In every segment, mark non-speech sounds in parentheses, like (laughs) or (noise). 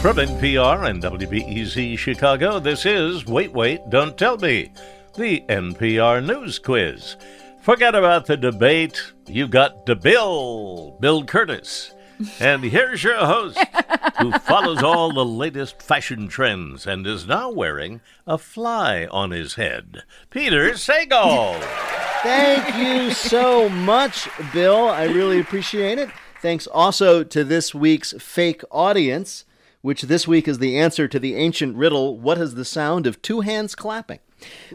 From NPR and WBEZ Chicago, this is Wait, Wait, Don't Tell Me, the NPR News Quiz. Forget about the debate. You've got DeBill, Bill Bill Kurtis. (laughs) And here's your host, who follows all the latest fashion trends and is now wearing a fly on his head, Peter Sagal. Thank you so much, Bill. I really appreciate it. Thanks also to this week's fake audience, which this week is the answer to the ancient riddle what is the sound of two hands clapping?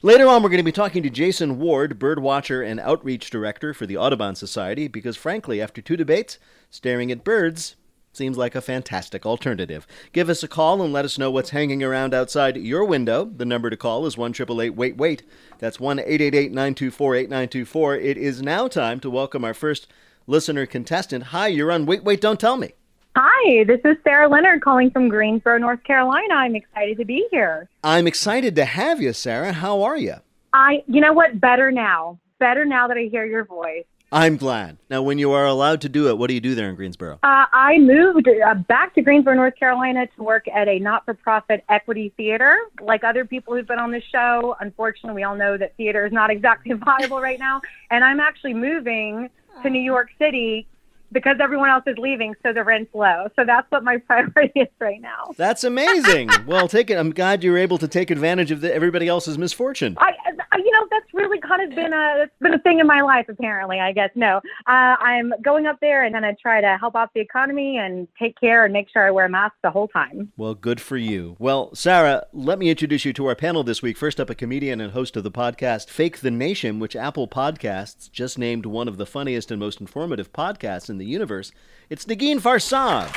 Later on, we're going to be talking to Jason Ward, birdwatcher and outreach director for the Audubon Society, because frankly, after two debates, staring at birds seems like a fantastic alternative. Give us a call and let us know what's hanging around outside your window. The number to call is 1 Wait Wait. That's 1 888 924 8924. It is now time to welcome our first listener contestant. Hi, you're on Wait Wait Don't Tell Me. Hi, this is Sarah Leonard calling from Greensboro, North Carolina. I'm excited to be here. I'm excited to have you, Sarah. How are you? I, you know what? Better now. Better now that I hear your voice. I'm glad. Now, when you are allowed to do it, what do you do there in Greensboro? Uh, I moved uh, back to Greensboro, North Carolina to work at a not for profit equity theater. Like other people who've been on the show, unfortunately, we all know that theater is not (laughs) exactly viable right now. And I'm actually moving to New York City because everyone else is leaving, so the rent's low. So that's what my (laughs) priority is right now. That's amazing. (laughs) well, take it. I'm glad you were able to take advantage of the, everybody else's misfortune. I, I, you know, that's really kind of been a that's been a thing in my life. Apparently, I guess no. Uh, I'm going up there and then I try to help out the economy and take care and make sure I wear a mask the whole time. Well, good for you. Well, Sarah, let me introduce you to our panel this week. First up, a comedian and host of the podcast Fake the Nation, which Apple Podcasts just named one of the funniest and most informative podcasts in the universe. It's Negin Farsad.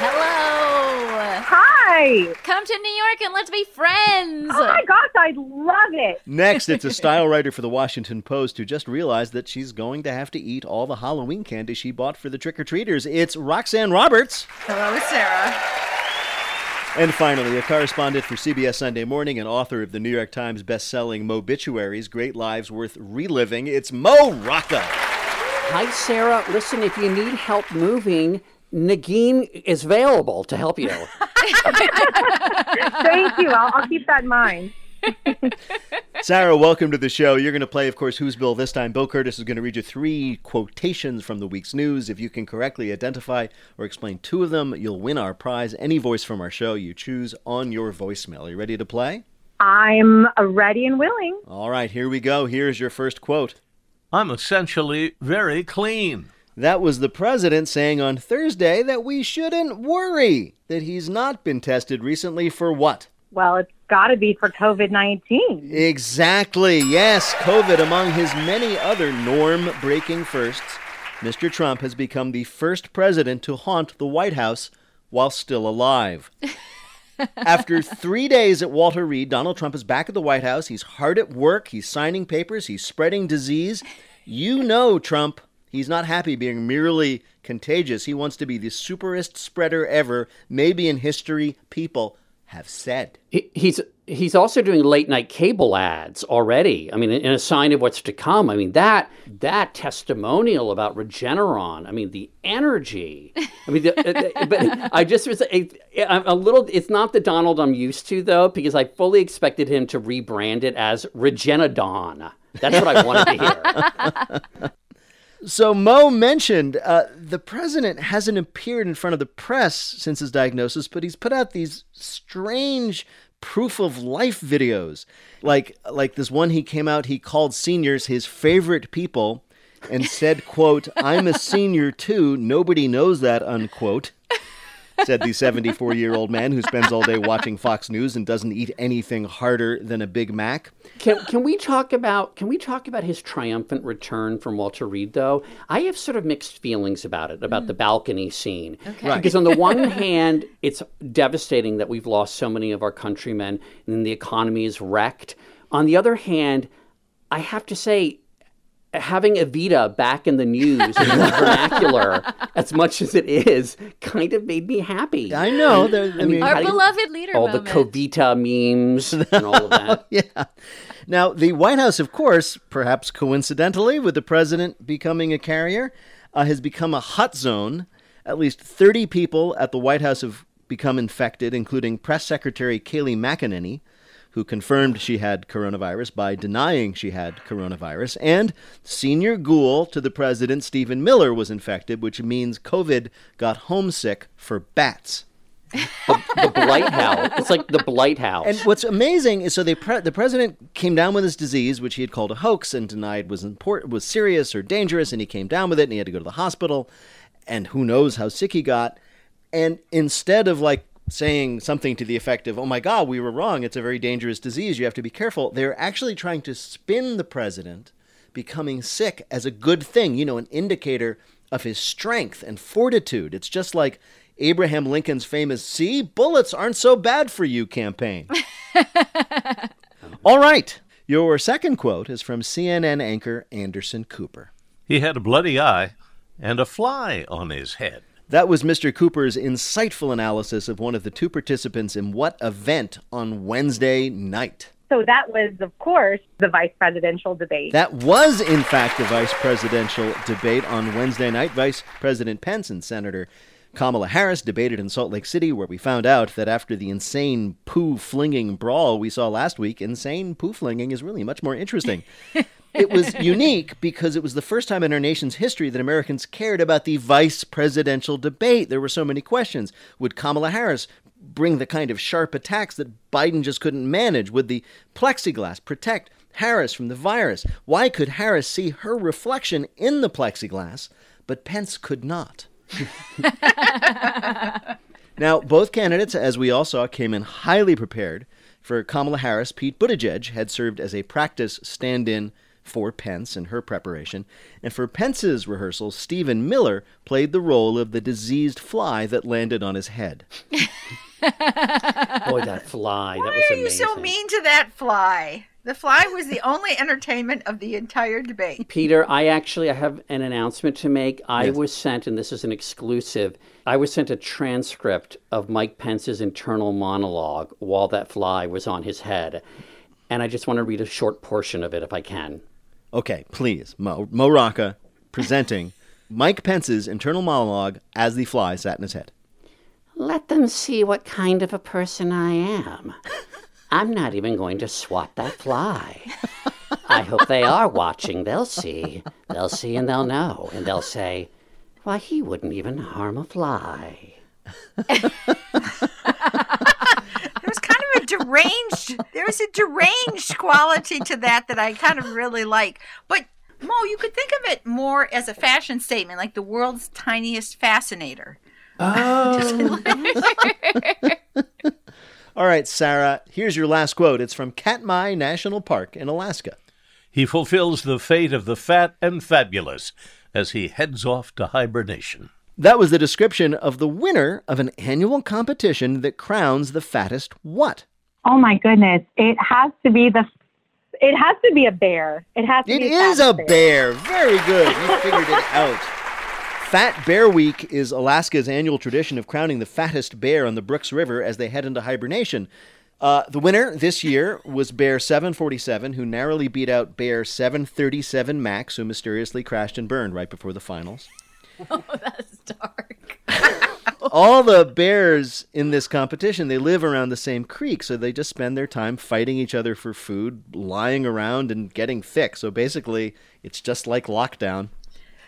Hello. Hi. Come to New York and let's be friends. Oh my gosh, I'd love it. Next, it's a style (laughs) writer for the Washington Post who just realized that she's going to have to eat all the Halloween candy she bought for the trick or treaters. It's Roxanne Roberts. Hello, it's Sarah. And finally, a correspondent for CBS Sunday Morning and author of the New York Times best-selling Mobituaries, Great Lives Worth Reliving, it's Mo Rocca. Hi, Sarah. Listen, if you need help moving, Negin is available to help you. (laughs) Thank you. I'll, I'll keep that in mind. Sarah, welcome to the show. You're going to play, of course, Who's Bill this time. Bill Kurtis is going to read you three quotations from the week's news. If you can correctly identify or explain two of them, you'll win our prize. Any voice from our show you choose on your voicemail. Are you ready to play? I'm uh, ready and willing. All right, here we go. Here's your first quote. I'm essentially very clean. That was the president saying on Thursday that we shouldn't worry that he's not been tested recently for what? Well, it's got to be for COVID 19. Exactly. Yes, COVID among his many other norm breaking firsts. Mr. Trump has become the first president to haunt the White House while still alive. (laughs) After three days at Walter Reed, Donald Trump is back at the White House. He's hard at work. He's signing papers. He's spreading disease. You know, Trump, he's not happy being merely contagious. He wants to be the superest spreader ever, maybe in history, people have said. He- he's he's also doing late night cable ads already. I mean, in a sign of what's to come. I mean that that testimonial about Regeneron. I mean the energy. I mean, the, uh, (laughs) but I just was a, I'm a little. It's not the Donald I'm used to though, because I fully expected him to rebrand it as Regenodon. That's what I wanted to hear. (laughs) So Mo mentioned uh, the president hasn't appeared in front of the press since his diagnosis, but he's put out these strange proof of life videos, like like this one he came out. He called seniors his favorite people, and said, "quote I'm a senior too. Nobody knows that." Unquote. Said the 74 year old man who spends all day watching Fox News and doesn't eat anything harder than a Big Mac. Can, can we talk about can we talk about his triumphant return from Walter Reed though? I have sort of mixed feelings about it, about the mm. balcony scene. Okay. Right. Because on the one (laughs) hand, it's devastating that we've lost so many of our countrymen and the economy is wrecked. On the other hand, I have to say having Evita back in the news in the (laughs) vernacular as much as it is kind of made me happy. I know. there- I mean, Our how do you- beloved leader all moment. the Covita memes (laughs) and all of that. (laughs) yeah. Now, the White House, of course, perhaps coincidentally, with the president becoming a carrier, uh, has become a hot zone. At least 30 people at the White House have become infected, including Press Secretary Kayleigh McEnany, who confirmed she had coronavirus by denying she had coronavirus, and senior ghoul to the president, Stephen Miller, was infected, which means COVID got homesick for bats. the Blight House. It's like the Blight House. And what's amazing is so they pre- the president came down with this disease, which he had called a hoax and denied was important, was serious or dangerous, and he came down with it, and he had to go to the hospital, and who knows how sick he got. And instead of like saying something to the effect of, "Oh my God, we were wrong. It's a very dangerous disease. You have to be careful," they're actually trying to spin the president becoming sick as a good thing. You know, an indicator of his strength and fortitude. It's just like Abraham Lincoln's famous "See, bullets aren't so bad for you" campaign. (laughs) All right. Your second quote is from CNN anchor Anderson Cooper. He had a bloody eye and a fly on his head. That was Mr. Cooper's insightful analysis of one of the two participants in what event on Wednesday night. So that was, of course, the vice presidential debate. That was, in fact, the vice presidential debate on Wednesday night. Vice President Pence and Senator Kamala Harris debated in Salt Lake City, where we found out that after the insane poo flinging brawl we saw last week, insane poo flinging is really much more interesting. (laughs) it was unique because it was the first time in our nation's history that Americans cared about the vice presidential debate. There were so many questions. Would Kamala Harris bring the kind of sharp attacks that Biden just couldn't manage? Would the plexiglass protect Harris from the virus? Why could Harris see her reflection in the plexiglass, but Pence could not? (laughs) now, both candidates, as we all saw, came in highly prepared. For Kamala Harris, Pete Buttigieg had served as a practice stand in for Pence in her preparation. And for Pence's rehearsal, Stephen Miller played the role of the diseased fly that landed on his head. Boy, that fly. Why that was are you amazing. so mean to that fly? The fly was the only entertainment of the entire debate. Peter, I actually I have an announcement to make. I Yes. was sent, and this is an exclusive. I was sent a transcript of Mike Pence's internal monologue while that fly was on his head, and I just want to read a short portion of it if I can. Okay, please, Mo, Mo Rocca presenting (laughs) Mike Pence's internal monologue as the fly sat in his head. Let them see what kind of a person I am. I'm not even going to swat that fly. I hope they are watching. They'll see. They'll see and they'll know. And they'll say, why, he wouldn't even harm a fly. (laughs) There was kind of a deranged. There was a deranged quality to that that I kind of really like. But Mo, you could think of it more as a fashion statement, like the world's tiniest fascinator. Oh. (laughs) All right, Sarah, here's your last quote. It's from Katmai National Park in Alaska. He fulfills the fate of the fat and fabulous as he heads off to hibernation. That was the description of the winner of an annual competition that crowns the fattest what? Oh my goodness, it has to be the. It has to be a bear. It has to It be. is fat a bear. Very good. You figured it out. Fat Bear Week is Alaska's annual tradition of crowning the fattest bear on the Brooks River as they head into hibernation. Uh, the winner this year was Bear 747, who narrowly beat out Bear 737 Max, who mysteriously crashed and burned right before the finals. (laughs) Oh, that's dark. (laughs) All the bears in this competition, they live around the same creek, so they just spend their time fighting each other for food, lying around, and getting thick. So basically, it's just like lockdown.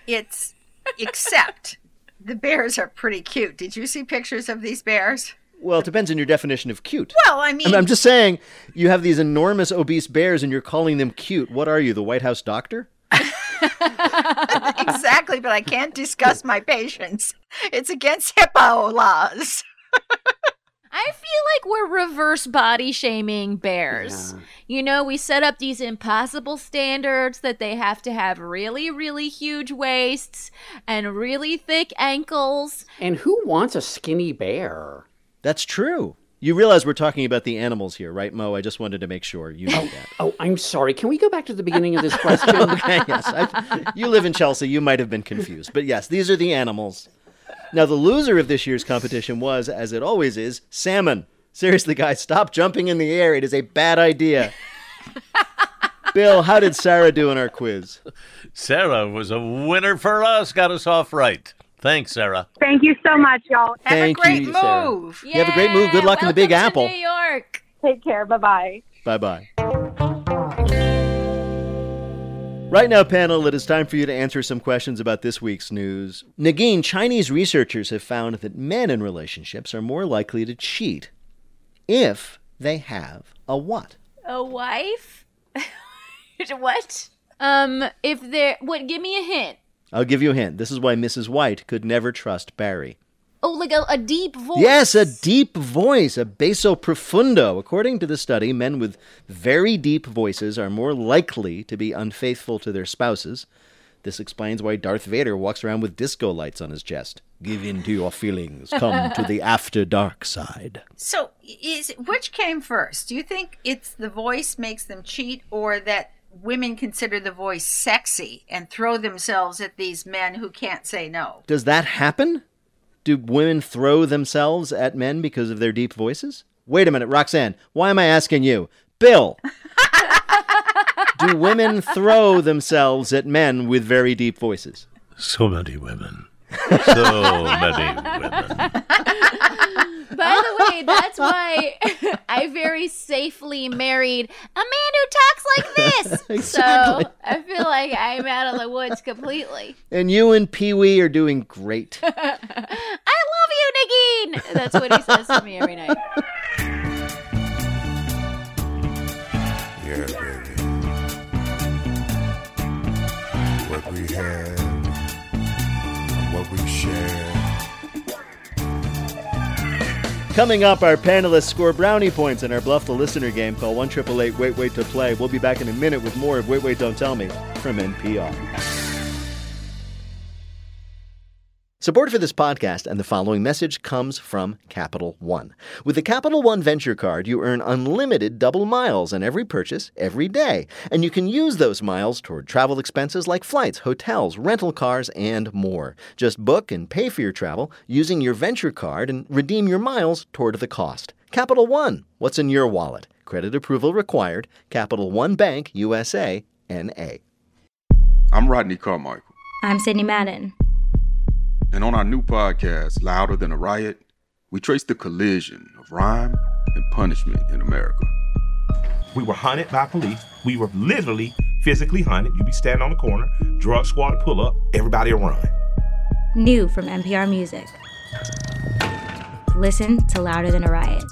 It's except the bears are pretty cute. Did you see pictures of these bears? Well, it depends on your definition of cute. Well, I mean, I'm just saying, you have these enormous obese bears and you're calling them cute. What are you, the White House doctor? (laughs) exactly, but I can't discuss my patients. It's against HIPAA laws. I feel like we're reverse body shaming bears. You know, we set up these impossible standards that they have to have really, really huge waists and really thick ankles. And who wants a skinny bear? That's true. You realize we're talking about the animals here, right, Mo? I just wanted to make sure you knew oh, that. Oh, I'm sorry. Can we go back to the beginning of this (laughs) question? (laughs) okay, yes. I, you live in Chelsea. You might have been confused. But yes, these are the animals. Now, the loser of this year's competition was, as it always is, salmon. Seriously, guys, stop jumping in the air. It is a bad idea. (laughs) Bill, how did Sarah do in our quiz? Sarah was a winner for us, got us off right. Thanks, Sarah. Thank you so much, y'all. Have Thank a great you, Sarah. move. You have a great move. Good luck in the Big to Apple. New York. Take care. Bye bye. Bye bye. Right now, panel, it is time for you to answer some questions about this week's news. Negin, Chinese researchers have found that men in relationships are more likely to cheat if they have a what? A wife? (laughs) what? Um, if there, what? Give me a hint. I'll give you a hint. This is why Mrs. White could never trust Barry. Oh, like a, a deep voice. Yes, a deep voice, a basso profundo. According to the study, men with very deep voices are more likely to be unfaithful to their spouses. This explains why Darth Vader walks around with disco lights on his chest. Give in to your feelings. Come to the (laughs) after dark side. So, is which came first? Do you think it's the voice makes them cheat, or that women consider the voice sexy and throw themselves at these men who can't say no? Does that happen? Do women throw themselves at men because of their deep voices? Wait a minute, Roxanne. Why am I asking you? Bill! (laughs) Do women throw themselves at men with very deep voices? So many women. So many women. By the way, that's why (laughs) I very safely married a man who talks like this. (laughs) Exactly. So I feel like I'm out of the woods completely. And you and Pee Wee are doing great. (laughs) I love you, Negin. That's what he says to me every night. Yeah, baby. What we had, and what we shared. Coming up, our panelists score brownie points in our Bluff the Listener game. Call 1 Wait Wait to play. We'll be back in a minute with more of Wait Wait Don't Tell Me from NPR. Support for this podcast and the following message comes from Capital One. With the Capital One Venture Card, you earn unlimited double miles on every purchase every day. And you can use those miles toward travel expenses like flights, hotels, rental cars, and more. Just book and pay for your travel using your Venture Card and redeem your miles toward the cost. Capital One, what's in your wallet? Credit approval required. Capital One Bank, USA, NA. I'm Rodney Carmichael, I'm Sydney Madden. And on our new podcast, Louder Than a Riot, we trace the collision of rhyme and punishment in America. We were hunted by police. We were literally physically hunted. You'd be standing on the corner, drug squad pull up, everybody will run. New from NPR Music. Listen to Louder Than a Riot.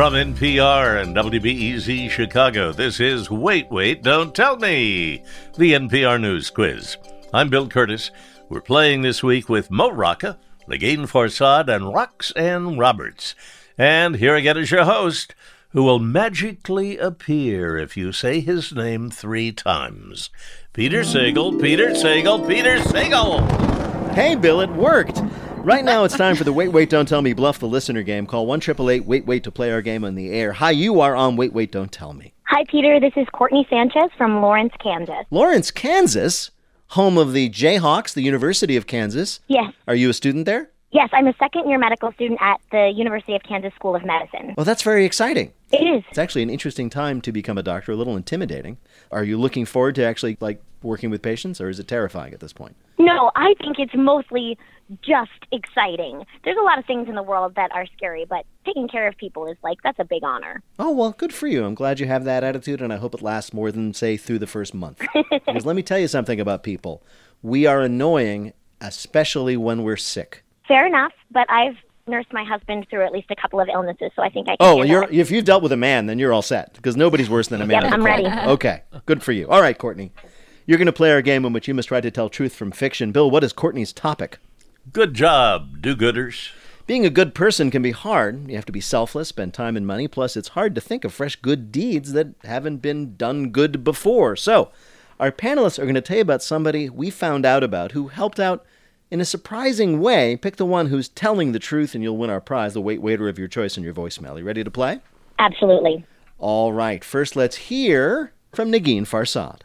From NPR and WBEZ Chicago, this is Wait, Wait, Don't Tell Me, the NPR News Quiz. I'm Bill Kurtis. We're playing this week with Mo Rocca, Negin Farsad, and Roxanne Roberts. And here again is your host, who will magically appear if you say his name three times. Peter Sagal, Peter Sagal, Peter Sagal! Hey, Bill, it worked. Right now, it's time for the Wait, Wait, Don't Tell Me Bluff the Listener game. Call 1 Wait, Wait to play our game on the air. Hi, you are on Wait, Wait, Don't Tell Me. Hi, Peter. This is Courtney Sanchez from Lawrence, Kansas. Lawrence, Kansas, home of the Jayhawks, the University of Kansas. Yes. Are you a student there? Yes, I'm a second year medical student at the University of Kansas School of Medicine. Well, that's very exciting. It is. It's actually an interesting time to become a doctor, a little intimidating. Are you looking forward to actually like working with patients or is it terrifying at this point? No, I think it's mostly just exciting. There's a lot of things in the world that are scary, but taking care of people is like, that's a big honor. Oh, well, good for you. I'm glad you have that attitude, and I hope it lasts more than, say, through the first month. (laughs) because let me tell you something about people. We are annoying, especially when we're sick. Fair enough, but I've nursed my husband through at least a couple of illnesses, so I think I can. Oh, you're, if you've dealt with a man, then you're all set, because nobody's worse than a man. Yep, I'm ready. (laughs) Okay, good for you. All right, Courtney. You're going to play our game in which you must try to tell truth from fiction. Bill, what is Courtney's topic? Good job, do gooders. Being a good person can be hard. You have to be selfless, spend time and money, plus, it's hard to think of fresh good deeds that haven't been done good before. So, our panelists are going to tell you about somebody we found out about who helped out in a surprising way. Pick the one who's telling the truth, and you'll win our prize, the wait waiter of your choice in your voicemail. You ready to play? Absolutely. All right. First, let's hear from Negin Farsad.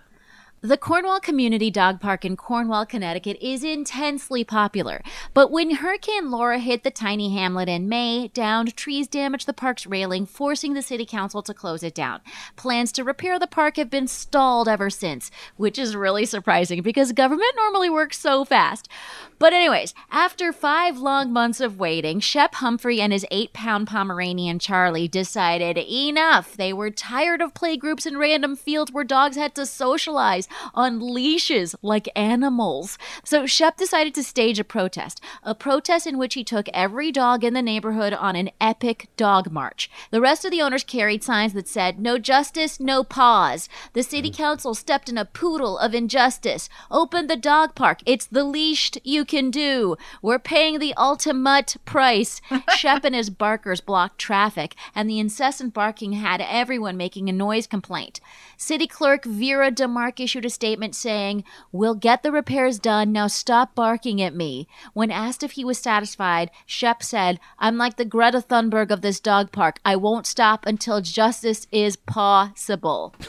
The Cornwall Community Dog Park in Cornwall, Connecticut is intensely popular. But when Hurricane Laura hit the tiny hamlet in May, downed trees damaged the park's railing, forcing the city council to close it down. Plans to repair the park have been stalled ever since, which is really surprising because government normally works so fast. But, anyways, after five long months of waiting, Shep Humphrey and his eight pound Pomeranian Charlie decided enough. They were tired of playgroups and random fields where dogs had to socialize on leashes like animals. So Shep decided to stage a protest, a protest in which he took every dog in the neighborhood on an epic dog march. The rest of the owners carried signs that said, No justice, no pause. The city mm. council stepped in a poodle of injustice. Open the dog park. It's the leashed you can do. We're paying the ultimate price. (laughs) Shep and his barkers blocked traffic, and the incessant barking had everyone making a noise complaint. City Clerk Vera DeMark issued a statement saying, We'll get the repairs done, now stop barking at me. When asked if he was satisfied, Shep said, I'm like the Greta Thunberg of this dog park. I won't stop until justice is possible. (laughs)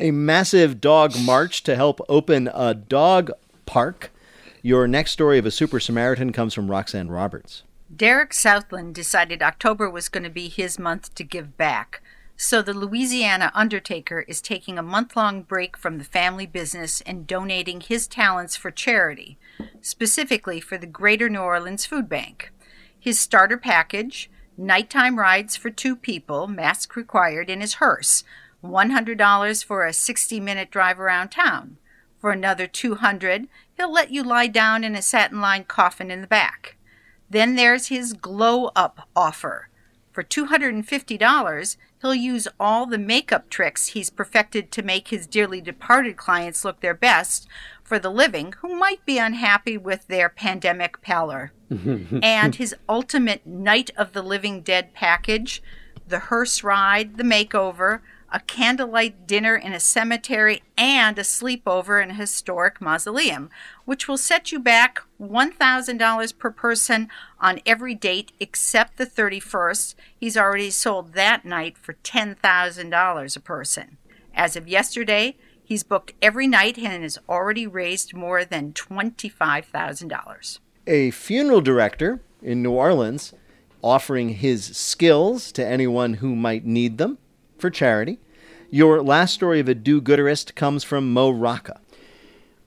A massive dog march to help open a dog park. Your next story of a Super Samaritan comes from Roxanne Roberts. Derek Southland decided October was going to be his month to give back. So the Louisiana undertaker is taking a month long break from the family business and donating his talents for charity, specifically for the Greater New Orleans Food Bank. His starter package nighttime rides for two people, mask required, in his hearse, $100 for a 60 minute drive around town. For another 200 he'll let you lie down in a satin lined coffin in the back. Then there's his glow up offer. For $250, he'll use all the makeup tricks he's perfected to make his dearly departed clients look their best for the living who might be unhappy with their pandemic pallor. (laughs) and his ultimate Night of the Living Dead package the hearse ride, the makeover, a candlelight dinner in a cemetery, and a sleepover in a historic mausoleum, which will set you back $1,000 per person on every date except the 31st. He's already sold that night for $10,000 a person. As of yesterday, he's booked every night and has already raised more than $25,000. A funeral director in New Orleans offering his skills to anyone who might need them for charity. Your last story of a do gooderist comes from Mo Rocca.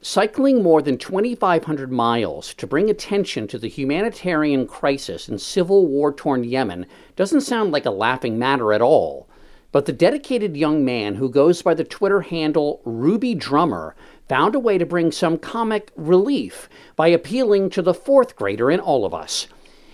Cycling more than 2,500 miles to bring attention to the humanitarian crisis in civil war torn Yemen doesn't sound like a laughing matter at all. But the dedicated young man who goes by the Twitter handle Ruby Drummer found a way to bring some comic relief by appealing to the fourth grader in all of us.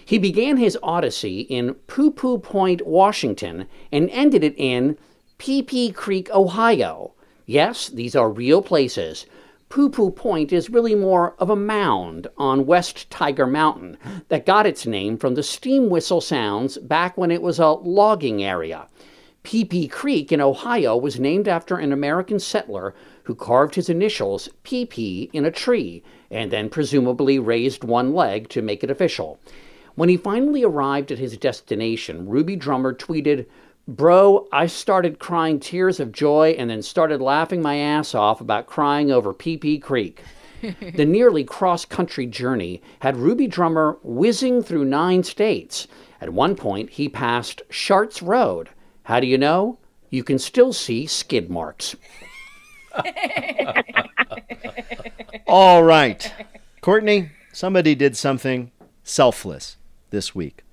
He began his odyssey in Poo Poo Point, Washington, and ended it in Pee Pee Creek, Ohio. Yes, these are real places. Poo Poo Point is really more of a mound on West Tiger Mountain that got its name from the steam whistle sounds back when it was a logging area. Pee Creek in Ohio was named after an American settler who carved his initials PP in a tree and then presumably raised one leg to make it official. When he finally arrived at his destination, Ruby Drummer tweeted, Bro, I started crying tears of joy and then started laughing my ass off about crying over PP Creek. (laughs) the nearly cross country journey had Ruby Drummer whizzing through nine states. At one point, he passed Sharts Road. How do you know? You can still see skid marks. (laughs) All right. Courtney, somebody did something selfless this week.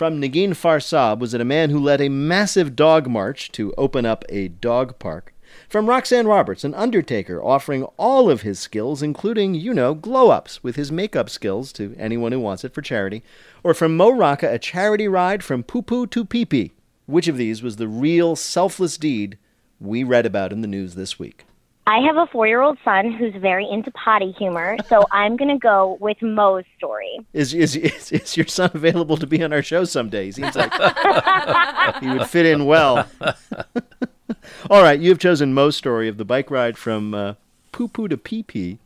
From Negin Farsad was it a man who led a massive dog march to open up a dog park. From Roxanne Roberts, an undertaker offering all of his skills, including, you know, glow ups with his makeup skills to anyone who wants it for charity. Or from Mo Rocca, a charity ride from poo poo to pee pee. Which of these was the real selfless deed we read about in the news this week? I have a four year old son who's very into potty humor, so (laughs) I'm going to go with Mo's story. Is, is, is, is your son available to be on our show someday? He seems like (laughs) he would fit in well. (laughs) All right, you have chosen Mo's story of the bike ride from uh, poo poo to pee pee.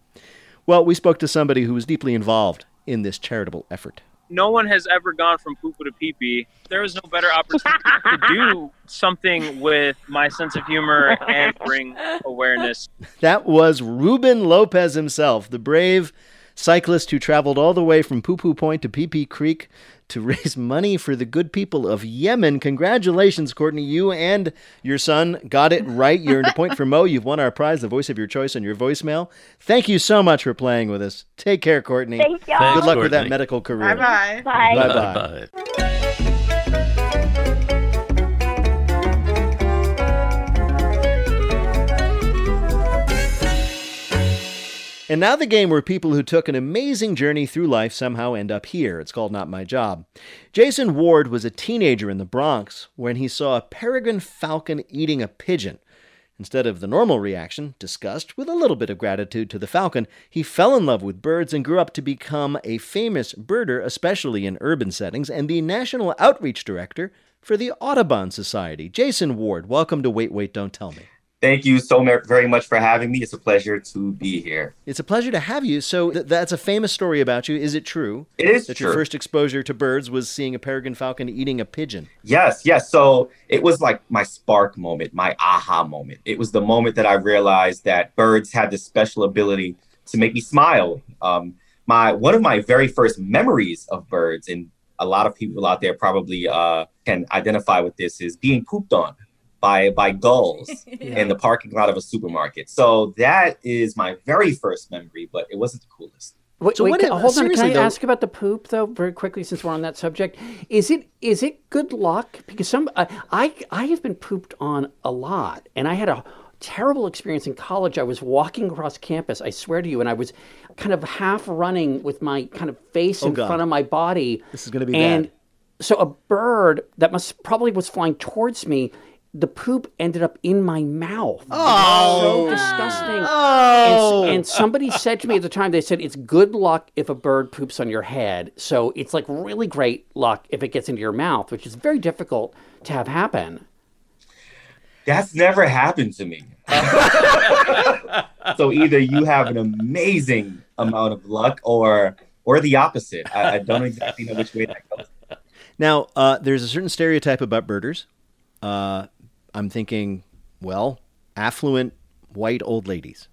Well, we spoke to somebody who was deeply involved in this charitable effort. No one has ever gone from poo poo to pee pee. There was no better opportunity to (laughs) do something with my sense of humor oh and bring awareness. That was Ruben Lopez himself, the brave cyclist who traveled all the way from Poo Poo Point to Pee Pee Creek to raise money for the good people of Yemen. Congratulations, Courtney. You and your son got it right. You earned a point for Mo. You've won our prize, the voice of your choice, on your voicemail. Thank you so much for playing with us. Take care, Courtney. Thank y'all. Good Thanks, luck with that medical career. Bye bye. Bye. Bye-bye. Bye. And now the game where people who took an amazing journey through life somehow end up here. It's called Not My Job. Jason Ward was a teenager in the Bronx when he saw a peregrine falcon eating a pigeon. Instead of the normal reaction, disgust, with a little bit of gratitude to the falcon, he fell in love with birds and grew up to become a famous birder, especially in urban settings, and the national outreach director for the Audubon Society. Jason Ward, welcome to Wait, Wait, Don't Tell Me. Thank you so very much for having me. It's a pleasure to be here. It's a pleasure to have you. So th- that's a famous story about you. Is it true? It is that true. your first exposure to birds was seeing a peregrine falcon eating a pigeon. Yes, yes. So it was like my spark moment, my aha moment. It was the moment that I realized that birds had this special ability to make me smile. Um, my one of my very first memories of birds, and a lot of people out there probably uh, can identify with this, is being pooped on by by gulls (laughs) in the parking lot of a supermarket. So that is my very first memory, but it wasn't the coolest. Wait, So wait, what ca- hold on. Can I though- ask about the poop though, very quickly, since we're on that subject? Is it is it good luck? Because some I I, I have been pooped on a lot, and I had a terrible experience in college. I was walking across campus. I swear to you, and I was kind of half running with my kind of face Oh, in God. front of my body. This is gonna be and bad. so a bird that must probably was flying towards me. The poop ended up in my mouth. Oh. so disgusting. Oh. And, and somebody said to me at the time, they said it's good luck if a bird poops on your head. So it's like really great luck if it gets into your mouth, which is very difficult to have happen. That's never happened to me. (laughs) so either you have an amazing amount of luck or or the opposite. I, I don't exactly know which way that goes. Now, uh, there's a certain stereotype about birders. Uh, I'm thinking, well, affluent white old ladies.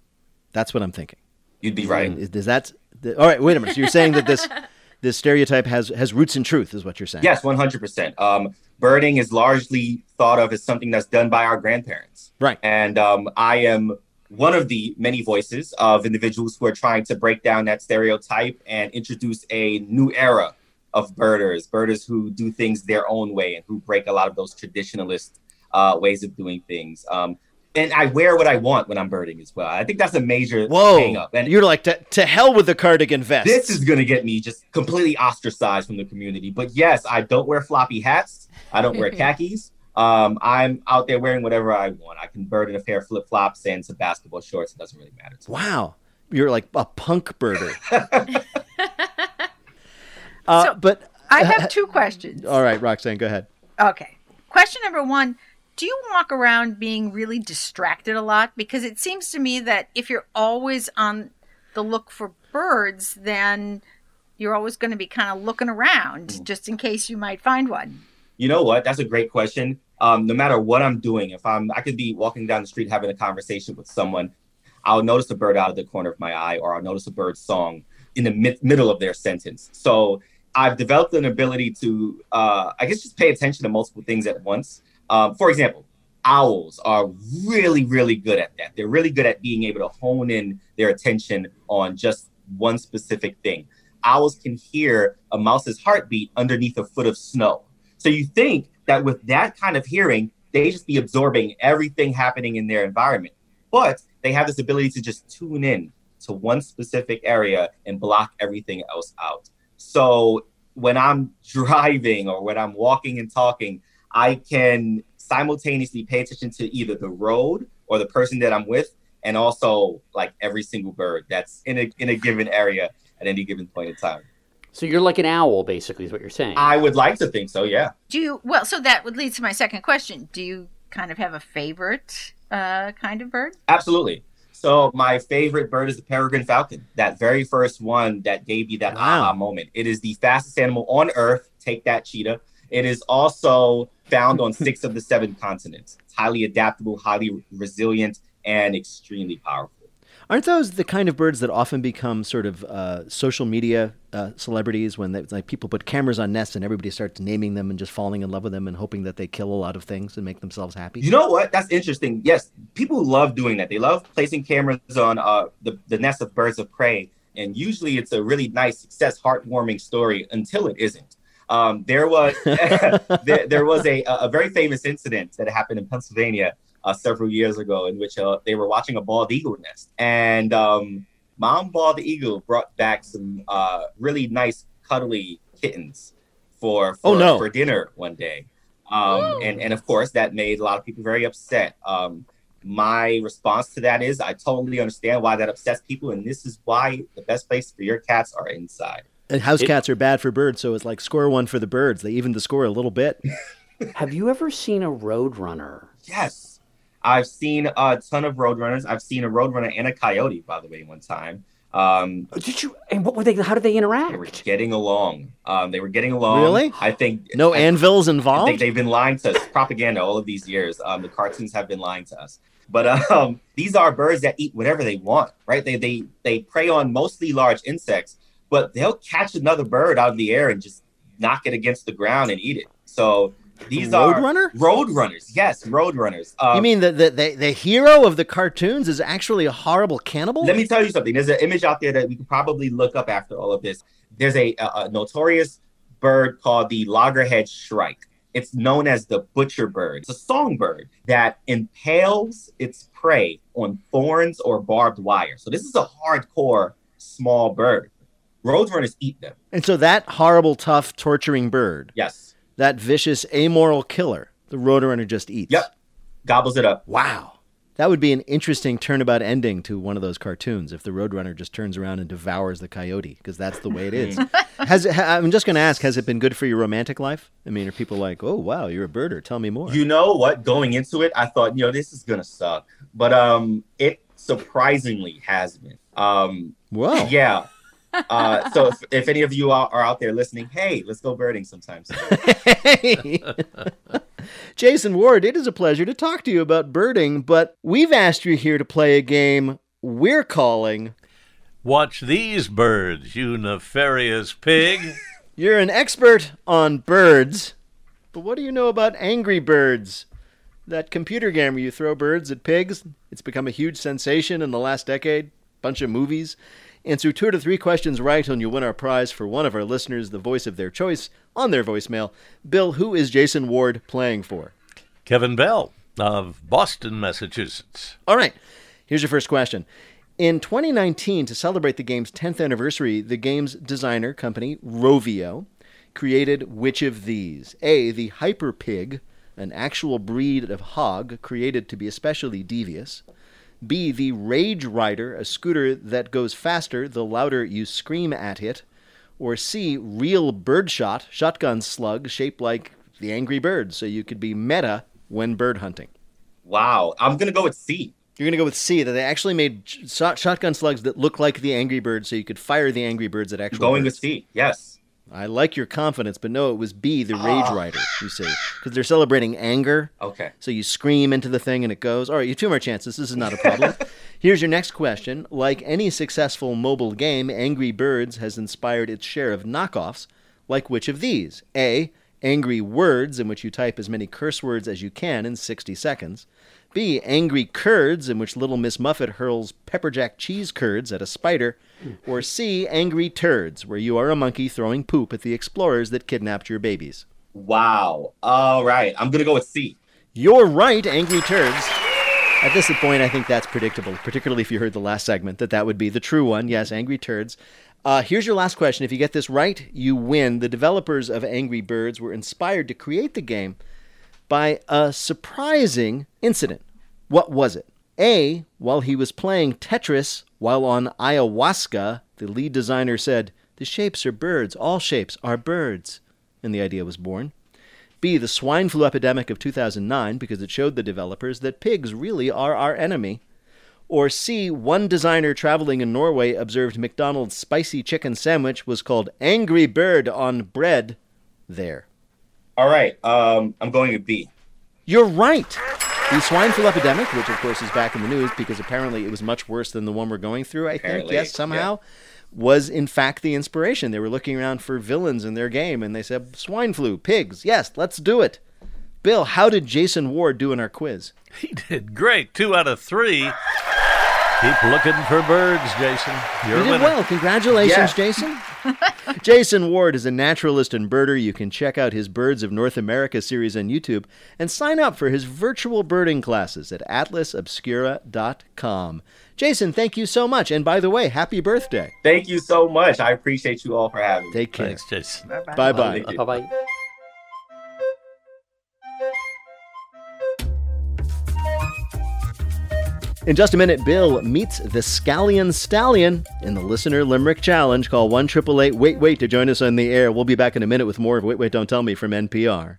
That's what I'm thinking. You'd be right. Is, does that? The, all right, wait a minute. So you're saying that this (laughs) this stereotype has has roots in truth, is what you're saying? Yes, one hundred percent. Um, birding is largely thought of as something that's done by our grandparents. Right. And um, I am one of the many voices of individuals who are trying to break down that stereotype and introduce a new era of birders, birders who do things their own way and who break a lot of those traditionalist uh, ways of doing things. Um, and I wear what I want when I'm birding as well. I think that's a major Whoa! hang up. And you're like to, to hell with the cardigan vest. this is going to get me just completely ostracized from the community. But yes, I don't wear floppy hats. I don't wear (laughs) khakis. Um, I'm out there wearing whatever I want. I can bird in a pair of flip flops and some basketball shorts. It doesn't really matter. To me. Wow, you're like a punk birder. (laughs) uh, So- but I have two questions. all right, Roxanne, go ahead. Okay. Question number one Do you walk around being really distracted a lot? Because it seems to me that if you're always on the look for birds, then you're always going to be kind of looking around just in case you might find one. You know what? That's a great question. Um, no matter what I'm doing, if I'm, I could be walking down the street having a conversation with someone. I'll notice a bird out of the corner of my eye, or I'll notice a bird song in the mid- middle of their sentence. So I've developed an ability to, uh, I guess, just pay attention to multiple things at once. Um, for example, owls are really, really good at that. They're really good at being able to hone in their attention on just one specific thing. Owls can hear a mouse's heartbeat underneath a foot of snow. So you think that with that kind of hearing, they just be absorbing everything happening in their environment. But they have this ability to just tune in to one specific area and block everything else out. So when I'm (laughs) driving or when I'm walking and talking, I can simultaneously pay attention to either the road or the person that I'm with, and also like every single bird that's in a in a given area at any given point in time. So you're like an owl, basically, is what you're saying. I would like to think so, yeah. Do you, well, so that would lead to my second question. Do you kind of have a favorite uh, kind of bird? Absolutely. So my favorite bird is the peregrine falcon. That very first one that gave you that Wow. aha moment. It is the fastest animal on earth. Take that, cheetah. It is also found on six of the seven continents. It's highly adaptable, highly resilient, and extremely powerful. Aren't those the kind of birds that often become sort of uh, social media uh, celebrities when they, like people put cameras on nests and everybody starts naming them and just falling in love with them and hoping that they kill a lot of things and make themselves happy? You know what? That's interesting. Yes, people love doing that. They love placing cameras on uh, the, the nest of birds of prey. And usually it's a really nice, success, heartwarming story until it isn't. Um, there was (laughs) (laughs) there, there was a, a very famous incident that happened in Pennsylvania uh, several years ago in which uh, they were watching a bald eagle nest. And um, mom bald eagle brought back some uh, really nice, cuddly kittens for, for, Oh, no. for dinner one day. Um, and, and of course, that made a lot of people very upset. Um, my response to that is I totally understand why that upsets people. And this is why the best place for your cats are inside. And house cats are bad for birds, so it's like score one for the birds. They even the score a little bit. (laughs) Have you ever seen a roadrunner? Yes. I've seen a ton of roadrunners. I've seen a roadrunner and a coyote, by the way, one time. Um, Did you? And what were they? How did they interact? They were getting along. Um, they were getting along. Really? I think No I- anvils I involved? think they've been lying to us. Propaganda all of these years. Um, the cartoons have been lying to us. But um, these are birds that eat whatever they want, right? They they they prey on mostly large insects, but they'll catch another bird out of the air and just knock it against the ground and eat it. So these are road runners. yes, roadrunners. Um, you mean the, the, the, the hero of the cartoons is actually a horrible cannibal? Let me tell you something. There's an image out there that we could probably look up after all of this. There's a, a, a notorious bird called the loggerhead shrike. It's known as the butcher bird. It's a songbird that impales its prey on thorns or barbed wire. So this is a hardcore small bird. Roadrunners eat them. And so that horrible, tough, torturing bird, Yes. that vicious, amoral killer, the roadrunner just eats. Yep. Gobbles it up. Wow. That would be an interesting turnabout ending to one of those cartoons if the roadrunner just turns around and devours the coyote, because that's the way it is. (laughs) has it, ha- I'm just going to ask, has it been good for your romantic life? I mean, are people like, oh, wow, you're a birder. Tell me more. You know what? Going into it, I thought, you know, this is gonna suck, but um, it surprisingly has been. Um, Whoa. Yeah. Uh, so if, if any of you are, are out there listening, hey, let's go birding sometimes. soon. (laughs) Jason Ward, it is a pleasure to talk to you about birding, but we've asked you here to play a game we're calling Watch these birds, you nefarious pig. (laughs) You're an expert on birds, but what do you know about Angry Birds? That computer game where you throw birds at pigs? It's become a huge sensation in the last decade. Bunch of movies. Answer two to three questions right, and you'll win our prize for one of our listeners, the voice of their choice, on their voicemail. Bill, who is Jason Ward playing for? Kevin Bell of Boston, Massachusetts. All right, here's your first question. In 2019, to celebrate the game's 10th anniversary, the game's designer company, Rovio, created which of these? A. The Hyper Pig, an actual breed of hog created to be especially devious. B. The Rage Rider, a scooter that goes faster the louder you scream at it. Or C. Real Birdshot, shotgun slug shaped like the Angry Bird, so you could be meta when bird hunting. wow. I'm gonna go with C. You're going to go with C, that they actually made sh- shotgun slugs that look like the Angry Birds so you could fire the Angry Birds at actual Going birds. with C. Yes. I like your confidence, but no, it was B, the Rage Ah. Rider, you see. Because they're celebrating anger. Okay. So you scream into the thing and it goes. All right, you have two more chances. This is not a problem. (laughs) Here's your next question. Like any successful mobile game, Angry Birds has inspired its share of knockoffs. Like which of these? A. Angry Words, in which you type as many curse words as you can in 60 seconds. B. Angry Curds, in which Little Miss Muffet hurls pepperjack cheese curds at a spider. Or (laughs) C. Angry Turds, where you are a monkey throwing poop at the explorers that kidnapped your babies. Wow. All right. I'm gonna go with C. You're right, Angry Turds. At this point, I think that's predictable, particularly if you heard the last segment, that that would be the true one. Yes, Angry Turds. Uh, here's your last question. If you get this right, you win. The developers of Angry Birds were inspired to create the game by a surprising incident. What was it? A. While he was playing Tetris while on ayahuasca, the lead designer said, The shapes are birds. All shapes are birds. And the idea was born. B. The swine flu epidemic of 2009, because it showed the developers that pigs really are our enemy. Or C, one designer traveling in Norway observed McDonald's spicy chicken sandwich was called Angry Bird on bread there. All right. Um, I'm going with B. You're right. The swine flu epidemic, which of course is back in the news because apparently it was much worse than the one we're going through, I think, yes, somehow, was in fact the inspiration. They were looking around for villains in their game and they said, swine flu, pigs, yes, let's do it. Bill, how did Jason Ward do in our quiz? He did great. Two out of three. Keep looking for birds, Jason. You're you did winner. well. Congratulations, Yeah. Jason. (laughs) Jason Ward is a naturalist and birder. You can check out his Birds of North America series on YouTube and sign up for his virtual birding classes at atlasobscura.com. Jason, thank you so much. And by the way, happy birthday. Thank you so much. I appreciate you all for having me. Take care. Thanks, Jason. Bye bye. Bye bye. In just a minute, Bill meets the Scallion Stallion in the Listener Limerick Challenge. Call 1 888 Wait Wait to join us on the air. We'll be back in a minute with more of Wait Wait Don't Tell Me from NPR.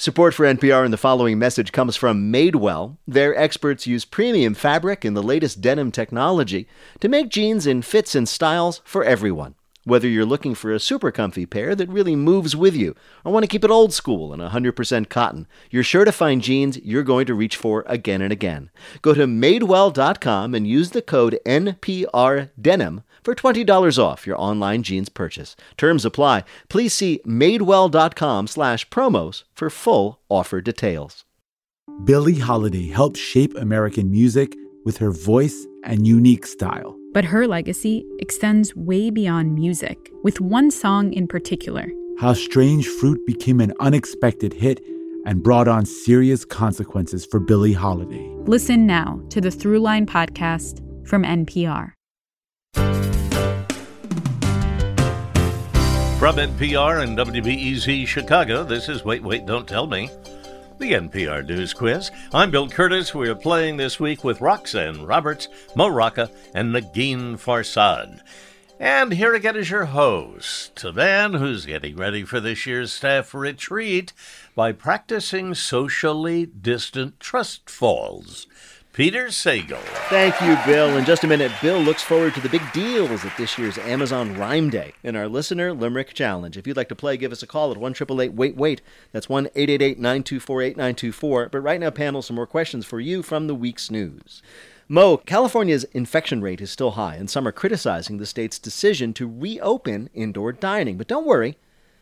Support for NPR and the following message comes from Madewell. Their experts use premium fabric and the latest denim technology to make jeans in fits and styles for everyone. Whether you're looking for a super comfy pair that really moves with you, or want to keep it old school and 100% cotton, you're sure to find jeans you're going to reach for again and again. Go to madewell.com and use the code NPRDenim for $20 off your online jeans purchase. Terms apply. Please see madewell.com slash promos for full offer details. Billie Holiday helped shape American music with her voice and unique style. But her legacy extends way beyond music, with one song in particular. How Strange Fruit became an unexpected hit and brought on serious consequences for Billie Holiday. Listen now to the Throughline podcast from NPR. From NPR and WBEZ Chicago, this is Wait, Wait, Don't Tell Me, the NPR News Quiz. I'm Bill Kurtis. We are playing this week with Roxanne Roberts, Mo Rocca, and Negin Farsad. And here again is your host, a man who's getting ready for this year's staff retreat by practicing socially distant trust falls. Peter Sagal. Thank you, Bill. In just a minute, Bill looks forward to the big deals at this year's Amazon Rhyme Day in our Listener Limerick Challenge. If you'd like to play, give us a call at 1 Wait Wait. That's 1 924 8924. But right now, panel, some more questions for you from the week's news. Mo, California's infection rate is still high, and some are criticizing the state's decision to reopen indoor dining. But don't worry,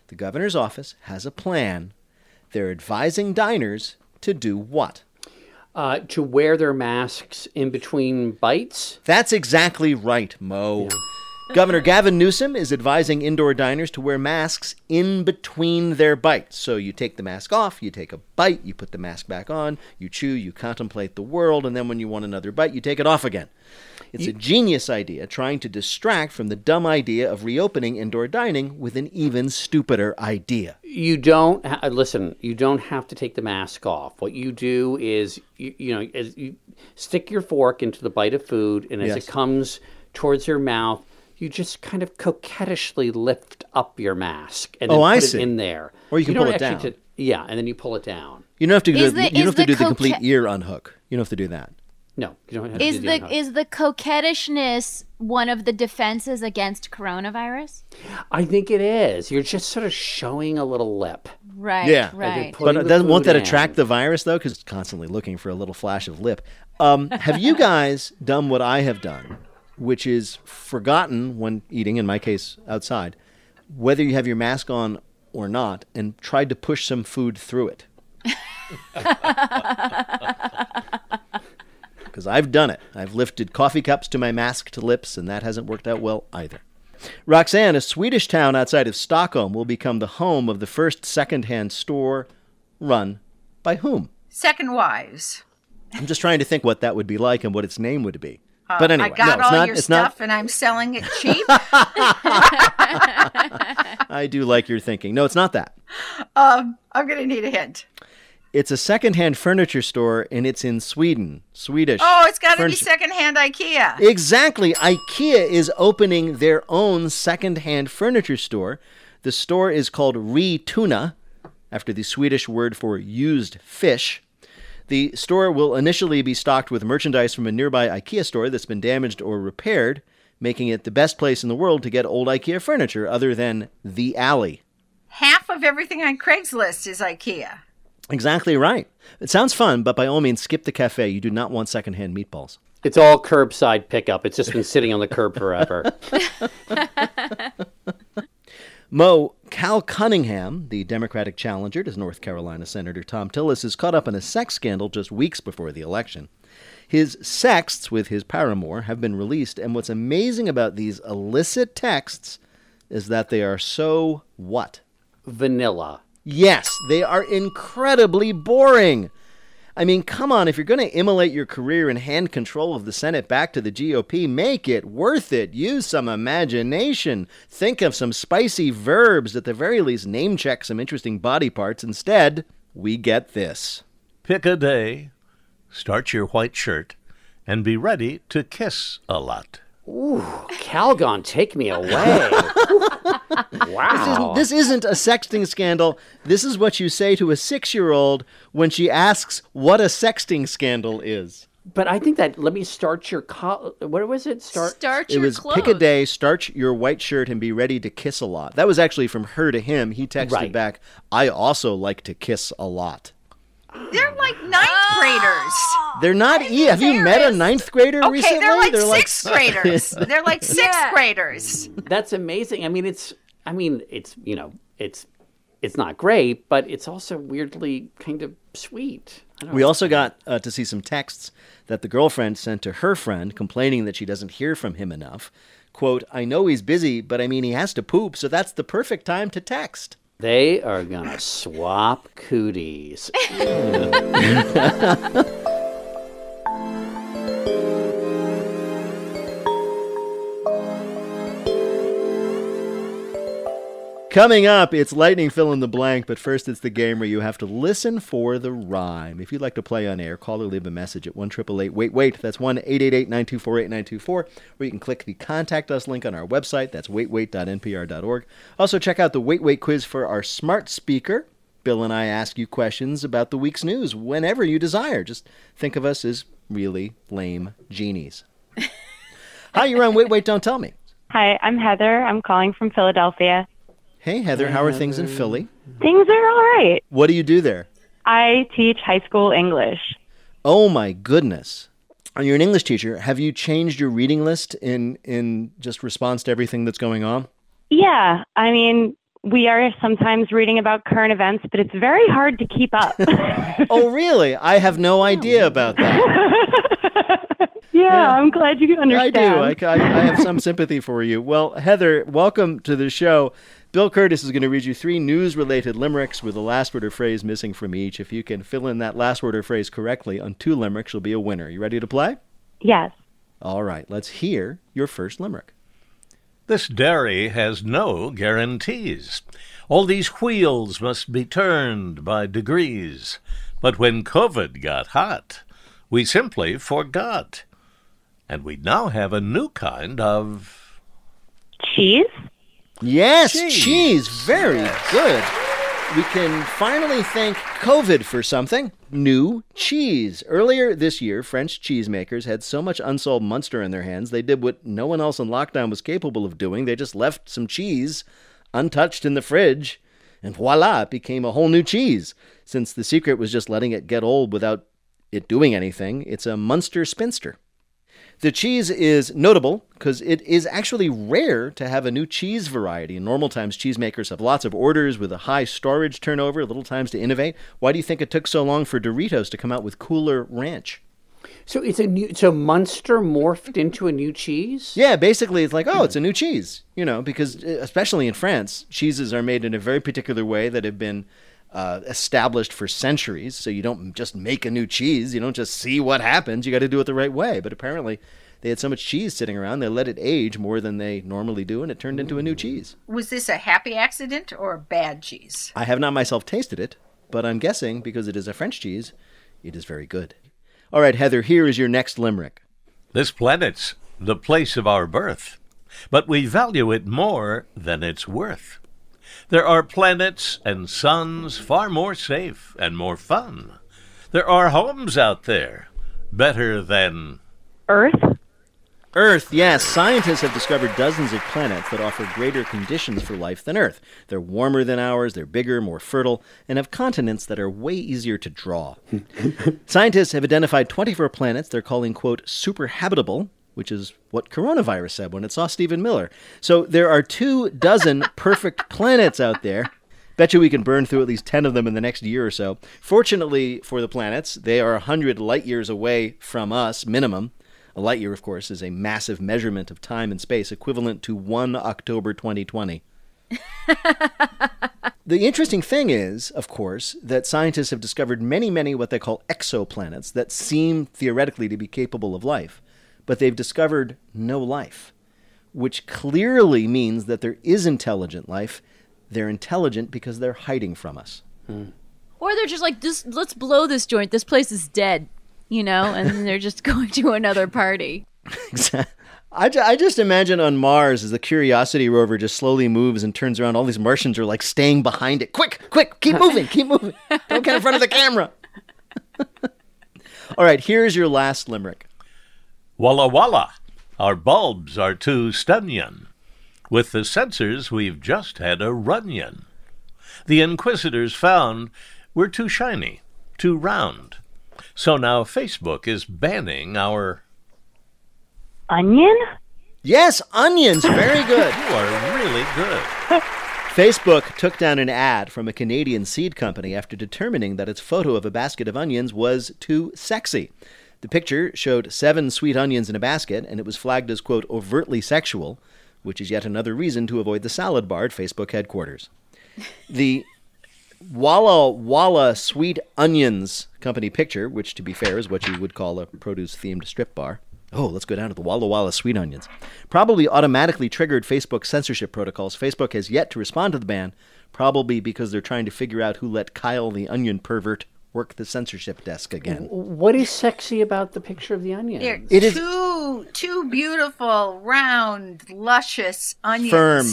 the governor's office has a plan. They're advising diners to do what? Uh, to wear their masks in between bites. That's exactly right, Mo. Governor Gavin Newsom is advising indoor diners to wear masks in between their bites. So you take the mask off, you take a bite, you put the mask back on, you chew, you contemplate the world, and then when you want another bite, you take it off again. It's a genius idea trying to distract from the dumb idea of reopening indoor dining with an even stupider idea. You don't ha- uh, listen. You don't have to take the mask off. What you do is, you, you know, as you stick your fork into the bite of food, and as Yes. it comes towards your mouth, you just kind of coquettishly lift up your mask and then Oh, put I it see. in there. Or you can don't pull it down. t- yeah, and then you pull it down. You don't have to do, the, the- you don't is have to the do the complete ear unhook. You don't have to do that. No, you don't have to Is do the that. is the coquettishness one of the defenses against coronavirus? I think it is. You're just sort of showing a little lip. Right. yeah, Right. But the then won't food that in. attract the virus though? Because it's constantly looking for a little flash of lip. Um, (laughs) have you guys done what I have done, which is forgotten when eating, in my case outside, whether you have your mask on or not, and tried to push some food through it? (laughs) (laughs) Because I've done it. I've lifted coffee cups to my masked lips, and that hasn't worked out well either. Roxanne, a Swedish town outside of Stockholm, will become the home of the first secondhand store run by whom? Second wives. I'm just trying to think what that would be like and what its name would be. Uh, But anyway, I got no, it's all not- your it's not- stuff and I'm selling it cheap. (laughs) I do like your thinking. No, it's not that. um, I'm going to need a hint. It's a secondhand furniture store, and it's in Sweden. Swedish. Oh, it's got to be secondhand IKEA. Exactly. IKEA is opening their own secondhand furniture store. The store is called Retuna, after the Swedish word for used fish. The store will initially be stocked with merchandise from a nearby IKEA store that's been damaged or repaired, making it the best place in the world to get old IKEA furniture other than the alley. Half of everything on Craigslist is IKEA. Exactly right. It sounds fun, but by all means, skip the cafe. You do not want secondhand meatballs. It's all curbside pickup. It's just been sitting on the curb forever. (laughs) Mo, Cal Cunningham, the Democratic challenger to North Carolina Senator Thom Tillis, is caught up in a sex scandal just weeks before the election. His sexts with his paramour have been released, and what's amazing about these illicit texts is that they are so what? Vanilla. Yes, they are incredibly boring. I mean, come on, if you're going to immolate your career and hand control of the Senate back to the GOP, make it worth it. Use some imagination. Think of some spicy verbs, at the very least, name check some interesting body parts. Instead, we get this. Pick a day, start your white shirt, and be ready to kiss a lot. Ooh, Calgon, take me away. (laughs) This wow. isn't, this isn't a sexting scandal. This is what you say to a six year old when she asks what a sexting scandal is. But I think that let me start your co- what was it? Start Start It your was clothes. pick a day, starch your white shirt, and be ready to kiss a lot. That was actually from her to him. He texted Right. back, I also like to kiss a lot. They're like ninth graders. They're not e. Have you met a ninth grader Okay, recently? they're like sixth graders. (laughs) They're like sixth Yeah. graders. That's amazing. I mean, it's I mean, it's you know, it's it's not great, but it's also weirdly kind of sweet. I don't We know. also got uh, to see some texts that the girlfriend sent to her friend complaining that she doesn't hear from him enough. Quote, I know he's busy, but I mean, he has to poop, so that's the perfect time to text. They are gonna swap cooties. (laughs) (laughs) Coming up, it's lightning fill in the blank, but first it's the game where you have to listen for the rhyme. If you'd like to play on air, call or leave a message at 1 wait wait. That's 1 888 924 8924. Or you can click the contact us link on our website. That's waitwait.npr.org. Also, check out the Wait Wait quiz for our smart speaker. Bill and I ask you questions about the week's news whenever you desire. Just think of us as really lame genies. (laughs) Hi, you're on Wait Wait, Don't Tell Me. Hi, I'm Heather. I'm calling from Philadelphia. Hey, Heather, how are things in Philly? Things are all right. What do you do there? I teach high school English. Oh my goodness. You're an English teacher. Have you changed your reading list in in just response to everything that's going on? Yeah, I mean, we are sometimes reading about current events, but it's very hard to keep up. (laughs) oh, really? I have no idea about that. (laughs) yeah, I'm glad you I understand. do. I, I, I have some sympathy for you. Well, Heather, welcome to the show. Bill Kurtis is going to read you three news related limericks with a last word or phrase missing from each. If you can fill in that last word or phrase correctly on two limericks, you'll be a winner. You ready to play? Yes. All right, let's hear your first limerick. This dairy has no guarantees. All these wheels must be turned by degrees. But when COVID got hot, we simply forgot. And we now have a new kind of. Cheese? Yes, cheese. Very good. We can finally thank COVID for something new cheese. Earlier this year, French cheesemakers had so much unsold Munster in their hands, they did what no one else in lockdown was capable of doing. They just left some cheese untouched in the fridge, and voila, it became a whole new cheese. Since the secret was just letting it get old without it doing anything, it's a Munster Spinster. The cheese is notable because it is actually rare to have a new cheese variety. In normal times, cheesemakers have lots of orders with a high storage turnover, little times to innovate. Why do you think it took so long for Doritos to come out with Cooler Ranch? So it's a new. So Munster morphed into a new cheese. Yeah, basically, it's like, oh, it's a new cheese, you know, because uh, especially in France, cheeses are made in a very particular way that have been uh, established for centuries. So you don't just make a new cheese, you don't just see what happens, you got to do it the right way. But apparently, They had so much cheese sitting around, they let it age more than they normally do, and it turned into a new cheese. Was this a happy accident or a bad cheese? I have not myself tasted it, but I'm guessing because it is a French cheese, it is very good. All right, Heather, here is your next limerick. This planet's the place of our birth, but we value it more than it's worth. There are planets and suns far more safe and more fun. There are homes out there better than Earth? Earth, yes. Scientists have discovered dozens of planets that offer greater conditions for life than Earth. They're warmer than ours, they're bigger, more fertile, and have continents that are way easier to draw. (laughs) Scientists have identified 24 planets they're calling, quote, super habitable, which is what coronavirus said when it saw Stephen Miller. So there are two dozen (laughs) perfect planets out there. Bet you we can burn through at least 10 of them in the next year or so. Fortunately for the planets, they are 100 light years away from us, minimum. A light year, of course, is a massive measurement of time and space equivalent to 1 October 2020. (laughs) the interesting thing is, of course, that scientists have discovered many, many what they call exoplanets that seem theoretically to be capable of life, but they've discovered no life, which clearly means that there is intelligent life. They're intelligent because they're hiding from us. Hmm. Or they're just like, just let's blow this joint. This place is dead, you know, and then they're just (laughs) going to another party. (laughs) I, ju- I just imagine on Mars as the Curiosity rover just slowly moves and turns around, all these Martians are like staying behind it. Quick, quick, keep moving, keep moving. Don't get in front of the camera. (laughs) all right, here's your last limerick. Walla Walla. Our bulbs are too stunyon. With the censors, we've just had a runyon. The Inquisitors found we're too shiny, too round. So now Facebook is banning our. Onion? Yes, onions. Very good. (laughs) You are really good. (laughs) Facebook took down an ad from a Canadian seed company after determining that its photo of a basket of onions was too sexy. The picture showed seven sweet onions in a basket, and it was flagged as, quote, overtly sexual, which is yet another reason to avoid the salad bar at Facebook headquarters. The Walla Walla Sweet Onions company picture, which to be fair is what you would call a produce themed strip bar. Oh, let's go down to the Walla Walla Sweet Onions. Probably automatically triggered Facebook censorship protocols. Facebook has yet to respond to the ban, probably because they're trying to figure out who let Kyle the onion pervert work the censorship desk again. What is sexy about the picture of the onion? They're It is- two two beautiful, round, luscious onions. Firm,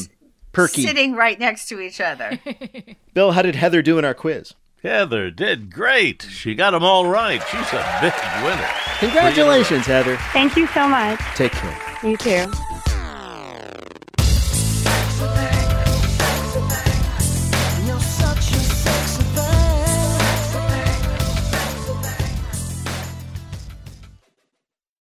perky. Sitting right next to each other. (laughs) Bill, how did Heather do in our quiz? Heather did great. She got them all right. She's a big winner. Congratulations, Heather. Thank you so much. Take care. You too.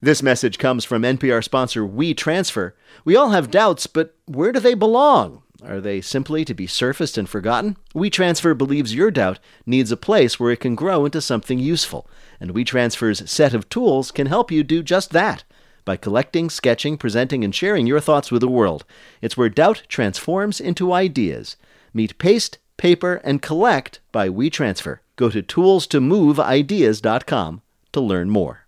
This message comes from NPR sponsor WeTransfer. We all have doubts, but where do they belong? Are they simply to be surfaced and forgotten? WeTransfer believes your doubt needs a place where it can grow into something useful, and WeTransfer's set of tools can help you do just that by collecting, sketching, presenting, and sharing your thoughts with the world. It's where doubt transforms into ideas. Meet Paste, Paper, and Collect by WeTransfer. Go to toolstomoveideas.com to learn more.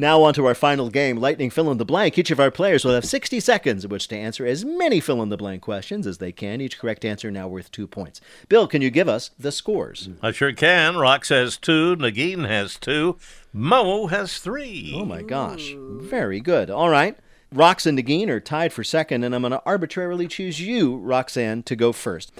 Now, on to our final game, Lightning Fill in the Blank. Each of our players will have 60 seconds in which to answer as many fill in the blank questions as they can. Each correct answer now worth two points. Bill, can you give us the scores? Mm-hmm. I sure can. Rox has two. Negin has two. Mo has three. Oh my gosh. Very good. All right. Rox and Negin are tied for second, and I'm going to arbitrarily choose you, Roxanne, to go first.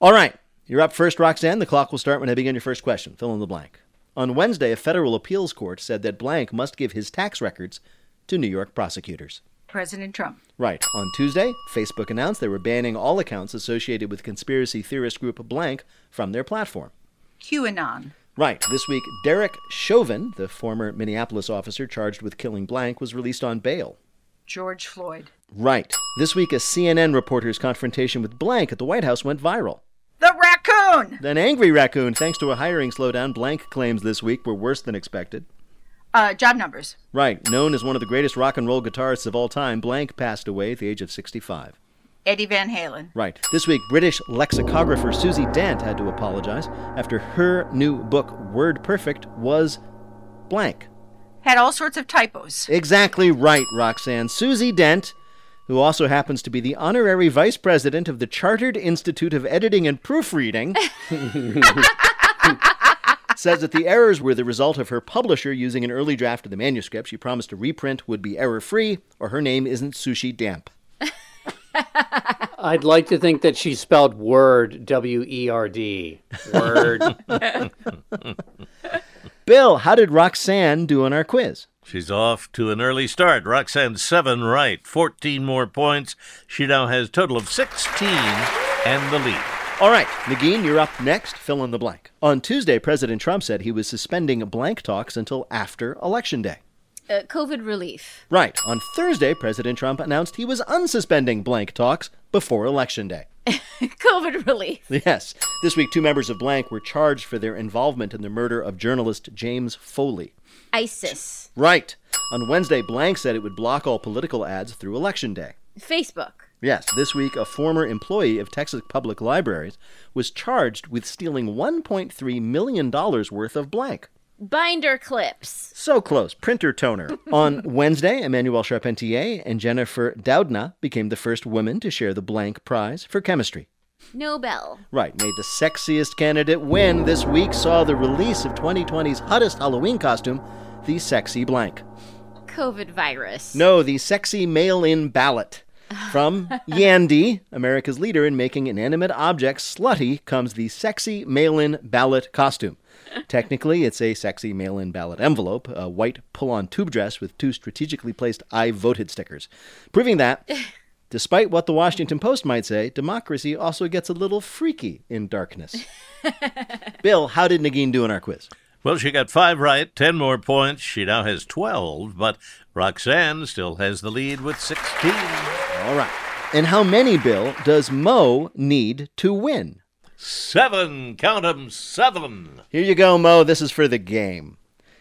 All right. You're up first, Roxanne. The clock will start when I begin your first question. Fill in the blank. On Wednesday, a federal appeals court said that blank must give his tax records to New York prosecutors. President Trump. Right. On Tuesday, Facebook announced they were banning all accounts associated with conspiracy theorist group blank from their platform. QAnon. Right. This week, Derek Chauvin, the former Minneapolis officer charged with killing blank, was released on bail. George Floyd. Right. This week, a CNN reporter's confrontation with blank at the White House went viral. The raccoon. An angry raccoon, thanks to a hiring slowdown, blank claims this week were worse than expected. Uh, job numbers. Right. Known as one of the greatest rock and roll guitarists of all time, blank passed away at the age of 65. Eddie Van Halen. Right. This week, British lexicographer Susie Dent had to apologize after her new book, Word Perfect, was blank. had all sorts of typos. Exactly right, Roxanne. Susie Dent, who also happens to be the honorary vice president of the Chartered Institute of Editing and Proofreading, (laughs) says that the errors were the result of her publisher using an early draft of the manuscript. She promised a reprint would be error free, or her name isn't Sushi Damp. I'd like to think that she spelled word W E R D. Word. (laughs) Bill, how did Roxanne do on our quiz? She's off to an early start. Roxanne seven right, 14 more points. She now has a total of 16 and the lead. All right, Negin, you're up next. Fill in the blank. On Tuesday, President Trump said he was suspending blank talks until after Election Day. Uh, COVID relief. Right. On Thursday, President Trump announced he was unsuspending blank talks before Election Day. (laughs) COVID relief. Yes. This week, two members of blank were charged for their involvement in the murder of journalist James Foley. ISIS. Right. On Wednesday, blank said it would block all political ads through Election Day. Facebook. Yes, this week, a former employee of Texas Public Libraries was charged with stealing $1.3 million worth of blank. Binder clips. So close. Printer toner. (laughs) On Wednesday, Emmanuelle Charpentier and Jennifer Doudna became the first women to share the blank prize for chemistry. Nobel. Right, made the sexiest candidate win. This week saw the release of 2020's hottest Halloween costume, the sexy blank. COVID virus. No, the sexy mail in ballot. (laughs) From Yandy, America's leader in making inanimate objects slutty, comes the sexy mail in ballot costume. Technically, it's a sexy mail in ballot envelope, a white pull on tube dress with two strategically placed I voted stickers. Proving that, (laughs) despite what the Washington Post might say, democracy also gets a little freaky in darkness. (laughs) Bill, how did Negin do in our quiz? Well, she got five right, 10 more points. She now has 12, but Roxanne still has the lead with 16. All right. And how many, Bill, does Mo need to win? Seven. Count 'em, seven. Here you go, Mo. This is for the game.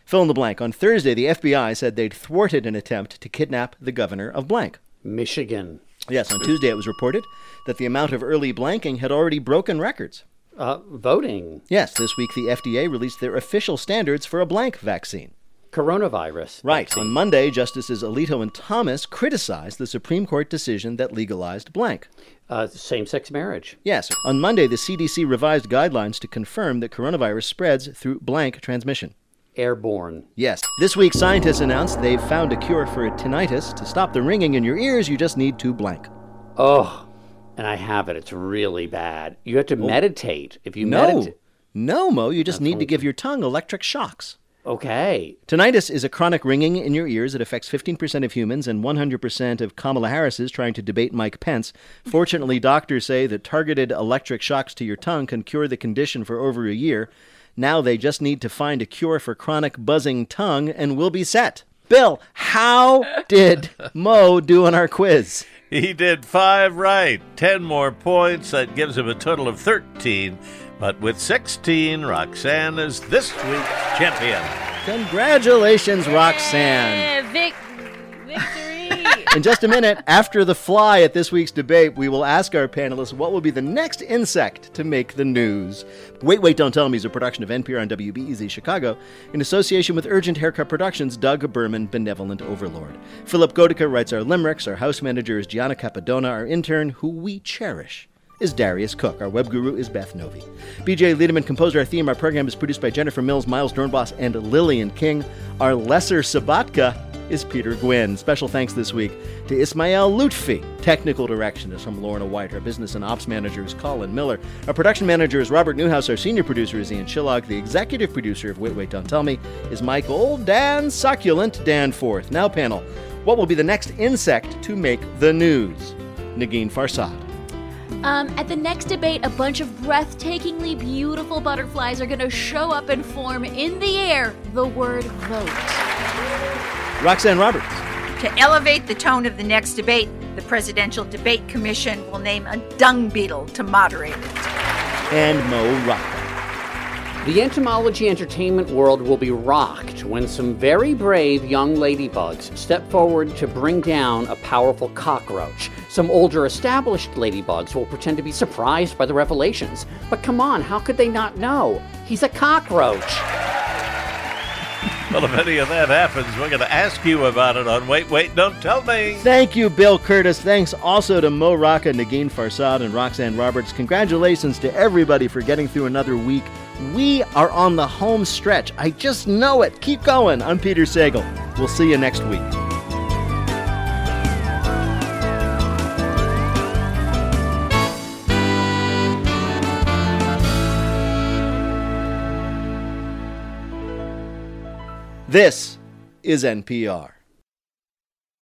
Fill in the blank. On Thursday, the FBI said they'd thwarted an attempt to kidnap the governor of blank. Michigan. Yes, on Tuesday it was reported that the amount of early blanking had already broken records. Uh, voting. Yes, this week the FDA released their official standards for a blank vaccine. Coronavirus. Right. vaccine. On Monday, Justices Alito and Thomas criticized the Supreme Court decision that legalized blank. Uh, Same sex marriage. Yes. On Monday, the CDC revised guidelines to confirm that coronavirus spreads through blank transmission. Airborne. Yes. This week, scientists announced they've found a cure for tinnitus. To stop the ringing in your ears, you just need to blank. Oh, and I have it. It's really bad. You have to oh. meditate. If you no. meditate. No, Mo, you just That's need to give your tongue electric shocks. Okay. Tinnitus is a chronic ringing in your ears. It affects 15% of humans and 100% of Kamala Harris's trying to debate Mike Pence. Fortunately, doctors say that targeted electric shocks to your tongue can cure the condition for over a year. Now they just need to find a cure for chronic buzzing tongue and we'll be set. Bill, how did Mo do on our quiz? He did five right, 10 more points. That gives him a total of 13. But with 16, Roxanne is this week's champion. Congratulations, Roxanne. Vic- victory. In just a minute, after the fly at this week's debate, we will ask our panelists what will be the next insect to make the news. Wait, Wait, Don't Tell Me is a production of NPR and WBEZ Chicago in association with Urgent Haircut Productions, Doug Berman, Benevolent Overlord. Philipp Goedicke writes our limericks. Our house manager is Gianna Capadona. Our intern, who we cherish, is Darius Cook. Our web guru is Beth Novey. BJ Leiderman composed our theme. Our program is produced by Jennifer Mills, Miles Doornbos, and Lillian King. Our lesser Sabatka is Peter Gwinn. Special thanks this week to Ismael Lutfi. Technical direction is from Lorna White. Our business and ops manager is Colin Miller. Our production manager is Robert Newhouse. Our senior producer is Ian Chillag. The executive producer of Wait, Wait, Don't Tell Me is Michael Dan Succulent Danforth. Now, panel, what will be the next insect to make the news? Negin Farsad. Um, at the next debate, a bunch of breathtakingly beautiful butterflies are going to show up and form in the air the word vote. Roxanne Roberts. To elevate the tone of the next debate, the Presidential Debate Commission will name a dung beetle to moderate it. And Mo Rocca. The entomology entertainment world will be rocked when some very brave young ladybugs step forward to bring down a powerful cockroach. Some older established ladybugs will pretend to be surprised by the revelations. But come on, how could they not know? He's a cockroach. Well, if any of that happens, we're going to ask you about it on Wait, Wait, Don't Tell Me. Thank you, Bill Kurtis. Thanks also to Mo Rocca, Negin Farsad, and Roxanne Roberts. Congratulations to everybody for getting through another week. We are on the home stretch. I just know it. Keep going. I'm Peter Sagal. We'll see you next week. This is NPR.